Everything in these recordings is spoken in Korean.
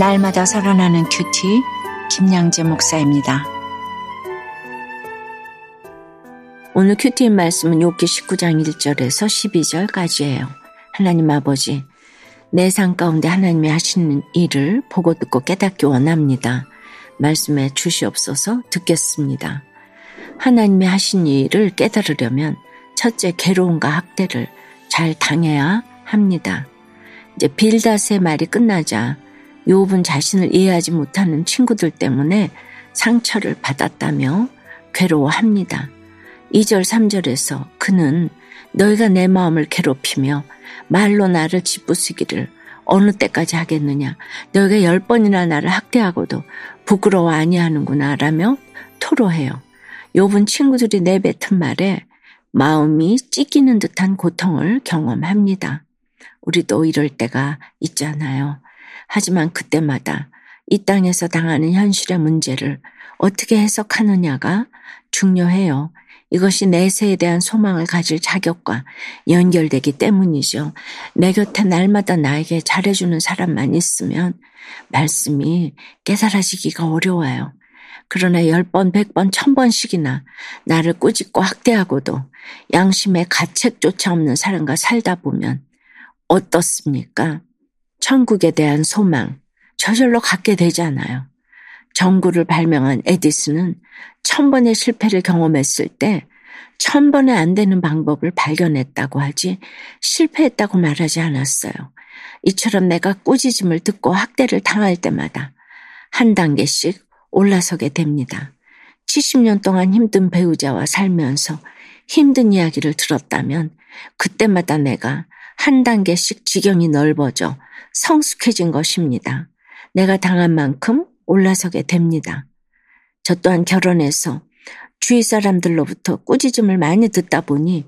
날마다 살아나는 큐티 김양재 목사입니다. 오늘 큐티인 말씀은 욥기 19장 1절에서 12절까지예요. 하나님 아버지, 내 삶 가운데 하나님이 하시는 일을 보고 듣고 깨닫기 원합니다. 말씀해 주시옵소서 듣겠습니다. 하나님이 하신 일을 깨달으려면 첫째 괴로움과 학대를 잘 당해야 합니다. 이제 빌닷의 말이 끝나자 욥은 자신을 이해하지 못하는 친구들 때문에 상처를 받았다며 괴로워합니다. 2절 3절에서 그는 너희가 내 마음을 괴롭히며 말로 나를 짓부수기를 어느 때까지 하겠느냐 너희가 열 번이나 나를 학대하고도 부끄러워 아니하는구나 라며 토로해요. 욥은 친구들이 내뱉은 말에 마음이 찢기는 듯한 고통을 경험합니다. 우리도 이럴 때가 있잖아요. 하지만 그때마다 이 땅에서 당하는 현실의 문제를 어떻게 해석하느냐가 중요해요. 이것이 내세에 대한 소망을 가질 자격과 연결되기 때문이죠. 내 곁에 날마다 나에게 잘해주는 사람만 있으면 말씀이 깨달아지기가 어려워요. 그러나 열 번, 백 번, 천 번씩이나 나를 꾸짖고 학대하고도 양심의 가책조차 없는 사람과 살다 보면 어떻습니까? 천국에 대한 소망 저절로 갖게 되잖아요. 전구를 발명한 에디슨은 천 번의 실패를 경험했을 때 천 번에 안 되는 방법을 발견했다고 하지 실패했다고 말하지 않았어요. 이처럼 내가 꾸짖음을 듣고 학대를 당할 때마다 한 단계씩 올라서게 됩니다. 70년 동안 힘든 배우자와 살면서 힘든 이야기를 들었다면 그때마다 내가 한 단계씩 지경이 넓어져 성숙해진 것입니다. 내가 당한 만큼 올라서게 됩니다. 저 또한 결혼해서 주위 사람들로부터 꾸짖음을 많이 듣다 보니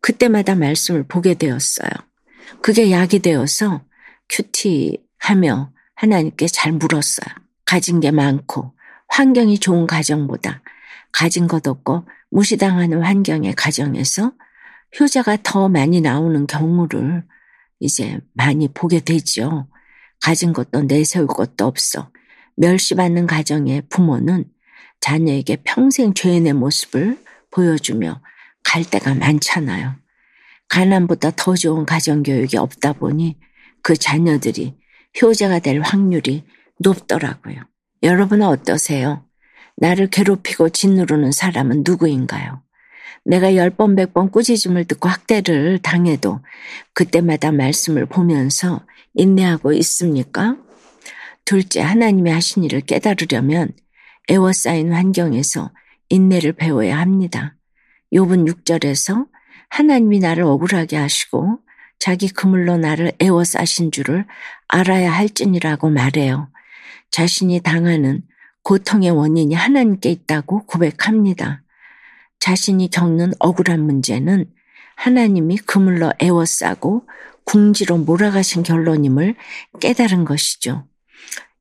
그때마다 말씀을 보게 되었어요. 그게 약이 되어서 큐티하며 하나님께 잘 물었어요. 가진 게 많고 환경이 좋은 가정보다 가진 것 없고 무시당하는 환경의 가정에서 효자가 더 많이 나오는 경우를 이제 많이 보게 되죠. 가진 것도 내세울 것도 없어. 멸시받는 가정의 부모는 자녀에게 평생 죄인의 모습을 보여주며 갈 데가 많잖아요. 가난보다 더 좋은 가정교육이 없다 보니 그 자녀들이 효자가 될 확률이 높더라고요. 여러분은 어떠세요? 나를 괴롭히고 짓누르는 사람은 누구인가요? 내가 열 번, 백 번 꾸짖음을 듣고 학대를 당해도 그때마다 말씀을 보면서 인내하고 있습니까? 둘째, 하나님이 하신 일을 깨달으려면 애워싸인 환경에서 인내를 배워야 합니다. 욥은 6절에서 하나님이 나를 억울하게 하시고 자기 그물로 나를 애워싸신 줄을 알아야 할지니라고 말해요. 자신이 당하는 고통의 원인이 하나님께 있다고 고백합니다. 자신이 겪는 억울한 문제는 하나님이 그물로 애워싸고 궁지로 몰아가신 결론임을 깨달은 것이죠.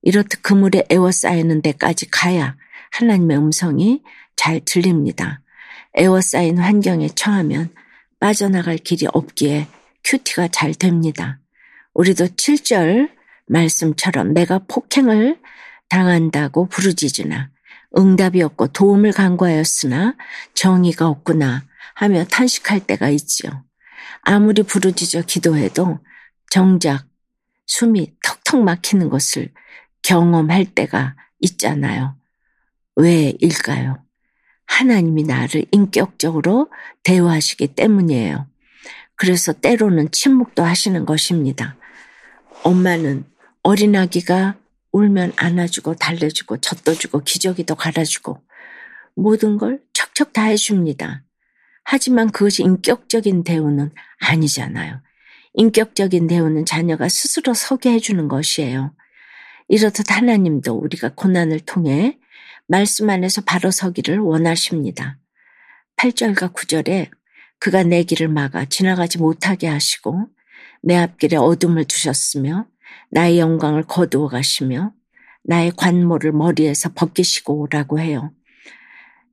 이렇듯 그물에 애워싸이는 데까지 가야 하나님의 음성이 잘 들립니다. 애워싸인 환경에 처하면 빠져나갈 길이 없기에 큐티가 잘 됩니다. 우리도 7절 말씀처럼 내가 폭행을 당한다고 부르짖으나 응답이 없고 도움을 간구하였으나 정의가 없구나 하며 탄식할 때가 있지요. 아무리 부르짖어 기도해도 정작 숨이 턱턱 막히는 것을 경험할 때가 있잖아요. 왜일까요? 하나님이 나를 인격적으로 대화하시기 때문이에요. 그래서 때로는 침묵도 하시는 것입니다. 엄마는 어린아기가 울면 안아주고 달래주고 젖도주고 기저귀도 갈아주고 모든 걸 척척 다 해줍니다. 하지만 그것이 인격적인 대우는 아니잖아요. 인격적인 대우는 자녀가 스스로 서게 해주는 것이에요. 이렇듯 하나님도 우리가 고난을 통해 말씀 안에서 바로 서기를 원하십니다. 8절과 9절에 그가 내 길을 막아 지나가지 못하게 하시고 내 앞길에 어둠을 두셨으며 나의 영광을 거두어 가시며 나의 관모를 머리에서 벗기시고 오라고 해요.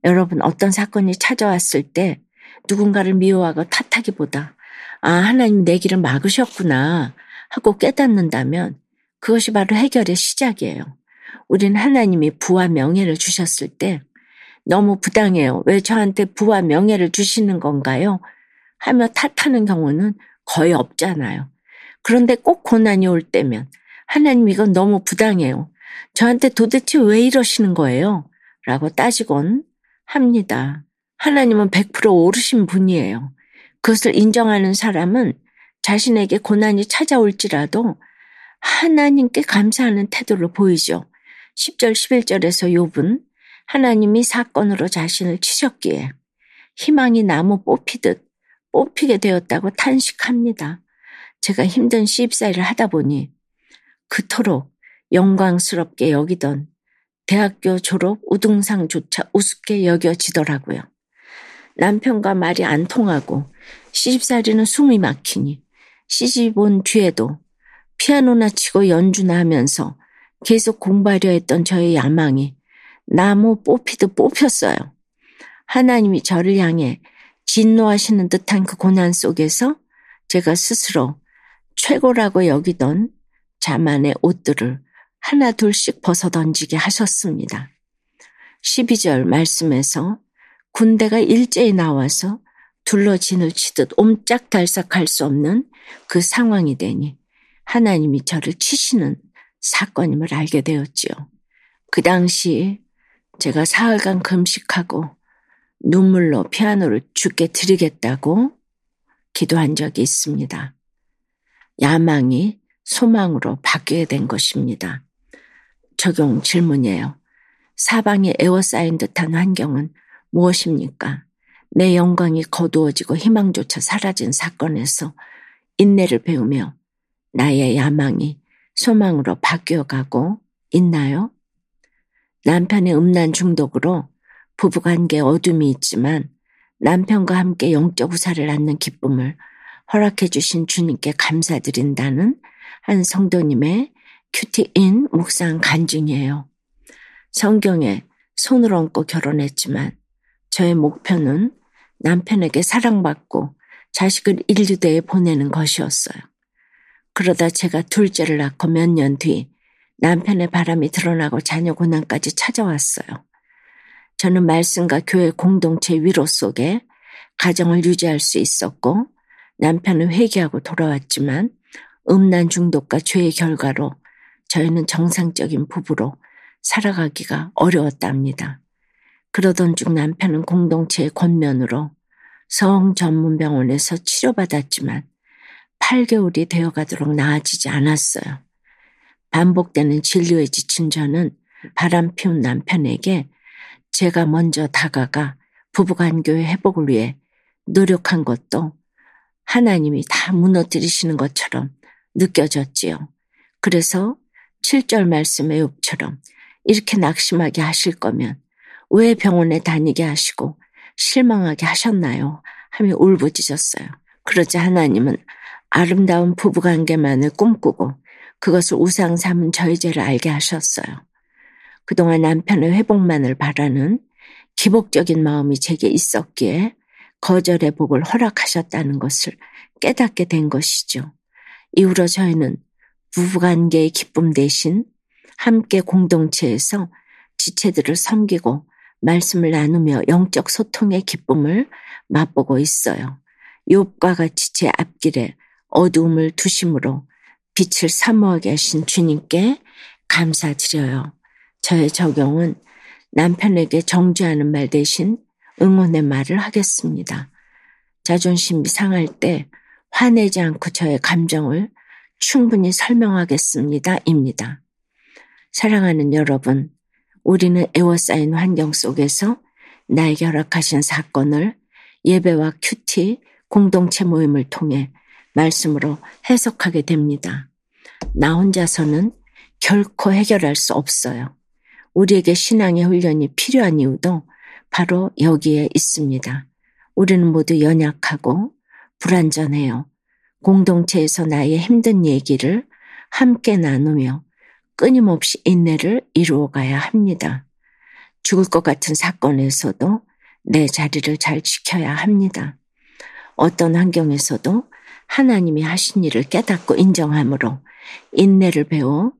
여러분 어떤 사건이 찾아왔을 때 누군가를 미워하고 탓하기보다 아 하나님 내 길을 막으셨구나 하고 깨닫는다면 그것이 바로 해결의 시작이에요. 우린 하나님이 부와 명예를 주셨을 때 너무 부당해요. 왜 저한테 부와 명예를 주시는 건가요? 하며 탓하는 경우는 거의 없잖아요. 그런데 꼭 고난이 올 때면 하나님 이건 너무 부당해요. 저한테 도대체 왜 이러시는 거예요? 라고 따지곤 합니다. 하나님은 100% 오르신 분이에요. 그것을 인정하는 사람은 자신에게 고난이 찾아올지라도 하나님께 감사하는 태도를 보이죠. 10절, 11절에서 욥은 하나님이 사건으로 자신을 치셨기에 희망이 나무 뽑히듯 뽑히게 되었다고 탄식합니다. 제가 힘든 시집살이를 하다 보니 그토록 영광스럽게 여기던 대학교 졸업 우등상조차 우습게 여겨지더라고요. 남편과 말이 안 통하고 시집살이는 숨이 막히니 시집 온 뒤에도 피아노나 치고 연주나 하면서 계속 공부하려 했던 저의 야망이 나무 뽑히듯 뽑혔어요. 하나님이 저를 향해 진노하시는 듯한 그 고난 속에서 제가 스스로 최고라고 여기던 자만의 옷들을 하나 둘씩 벗어 던지게 하셨습니다. 12절 말씀에서 군대가 일제히 나와서 둘러 진을 치듯 옴짝달싹할 수 없는 그 상황이 되니 하나님이 저를 치시는 사건임을 알게 되었지요. 그 당시 제가 사흘간 금식하고 눈물로 피아노를 죽게 드리겠다고 기도한 적이 있습니다. 야망이 소망으로 바뀌게 된 것입니다. 적용 질문이에요. 사방에 에워싸인 듯한 환경은 무엇입니까? 내 영광이 거두어지고 희망조차 사라진 사건에서 인내를 배우며 나의 야망이 소망으로 바뀌어가고 있나요? 남편의 음란 중독으로 부부관계에 어둠이 있지만 남편과 함께 영적 우사를 낳는 기쁨을 허락해 주신 주님께 감사드린다는 한 성도님의 큐티인 묵상 간증이에요. 성경에 손을 얹고 결혼했지만 저의 목표는 남편에게 사랑받고 자식을 인류대에 보내는 것이었어요. 그러다 제가 둘째를 낳고 몇 년 뒤 남편의 바람이 드러나고 자녀 고난까지 찾아왔어요. 저는 말씀과 교회 공동체 위로 속에 가정을 유지할 수 있었고 남편은 회개하고 돌아왔지만 음란 중독과 죄의 결과로 저희는 정상적인 부부로 살아가기가 어려웠답니다. 그러던 중 남편은 공동체의 권면으로 성 전문병원에서 치료받았지만 8개월이 되어가도록 나아지지 않았어요. 반복되는 진료에 지친 저는 바람 피운 남편에게 제가 먼저 다가가 부부간교의 회복을 위해 노력한 것도 하나님이 다 무너뜨리시는 것처럼 느껴졌지요. 그래서 7절 말씀의 욥처럼 이렇게 낙심하게 하실 거면 왜 병원에 다니게 하시고 실망하게 하셨나요? 하며 울부짖었어요. 그러자 하나님은 아름다운 부부관계만을 꿈꾸고 그것을 우상 삼은 저희 죄를 알게 하셨어요. 그동안 남편의 회복만을 바라는 기복적인 마음이 제게 있었기에 거절의 복을 허락하셨다는 것을 깨닫게 된 것이죠. 이후로 저희는 부부관계의 기쁨 대신 함께 공동체에서 지체들을 섬기고 말씀을 나누며 영적 소통의 기쁨을 맛보고 있어요. 욥과 같이 제 앞길에 어두움을 두심으로 빛을 사모하게 하신 주님께 감사드려요. 저의 적용은 남편에게 정죄하는 말 대신 응원의 말을 하겠습니다. 자존심이 상할 때 화내지 않고 저의 감정을 충분히 설명하겠습니다. 입니다. 사랑하는 여러분, 우리는 애워싸인 환경 속에서 나에게 허락하신 사건을 예배와 큐티 공동체 모임을 통해 말씀으로 해석하게 됩니다. 나 혼자서는 결코 해결할 수 없어요. 우리에게 신앙의 훈련이 필요한 이유도 바로 여기에 있습니다. 우리는 모두 연약하고 불완전해요. 공동체에서 나의 힘든 얘기를 함께 나누며 끊임없이 인내를 이루어 가야 합니다. 죽을 것 같은 사건에서도 내 자리를 잘 지켜야 합니다. 어떤 환경에서도 하나님이 하신 일을 깨닫고 인정함으로 인내를 배워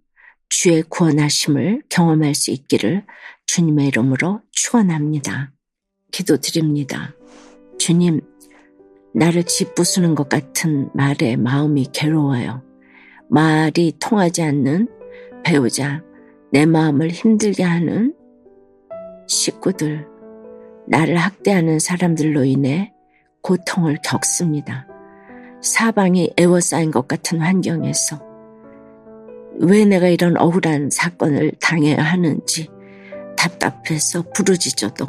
주의 구원하심을 경험할 수 있기를 주님의 이름으로 축원합니다. 기도드립니다. 주님, 나를 짓부수는 것 같은 말에 마음이 괴로워요. 말이 통하지 않는 배우자, 내 마음을 힘들게 하는 식구들, 나를 학대하는 사람들로 인해 고통을 겪습니다. 사방이 애워싸인 것 같은 환경에서 왜 내가 이런 억울한 사건을 당해야 하는지 답답해서 부르짖어도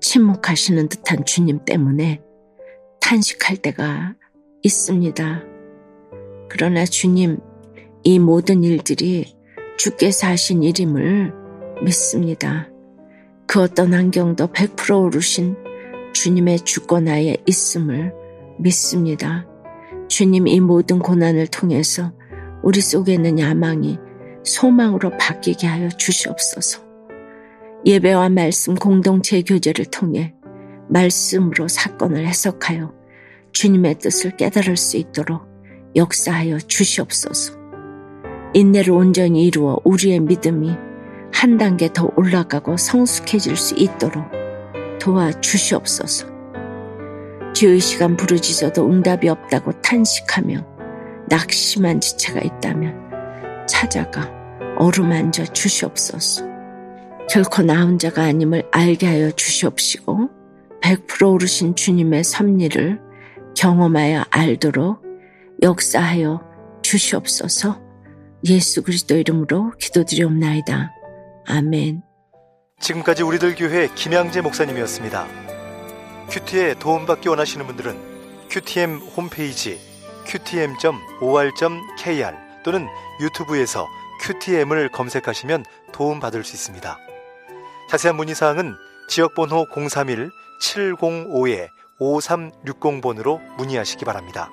침묵하시는 듯한 주님 때문에 탄식할 때가 있습니다. 그러나 주님, 이 모든 일들이 주께서 하신 일임을 믿습니다. 그 어떤 환경도 100% 오르신 주님의 주권 하에 있음을 믿습니다. 주님 이 모든 고난을 통해서 우리 속에 있는 야망이 소망으로 바뀌게 하여 주시옵소서. 예배와 말씀 공동체 교제를 통해 말씀으로 사건을 해석하여 주님의 뜻을 깨달을 수 있도록 역사하여 주시옵소서. 인내를 온전히 이루어 우리의 믿음이 한 단계 더 올라가고 성숙해질 수 있도록 도와 주시옵소서. 주의 시간 부르짖어도 응답이 없다고 탄식하며 낙심한 지체가 있다면 찾아가 어루만져 주시옵소서. 결코 나 혼자가 아님을 알게 하여 주시옵시고 100% 오르신 주님의 섭리를 경험하여 알도록 역사하여 주시옵소서 예수 그리스도 이름으로 기도드리옵나이다. 아멘. 지금까지 우리들 교회 김양재 목사님이었습니다. 큐티에 도움받기 원하시는 분들은 큐티엠 홈페이지 qtm.or.kr 또는 유튜브에서 큐티엠을 검색하시면 도움받을 수 있습니다. 자세한 문의사항은 지역번호 031-705-5360번으로 문의하시기 바랍니다.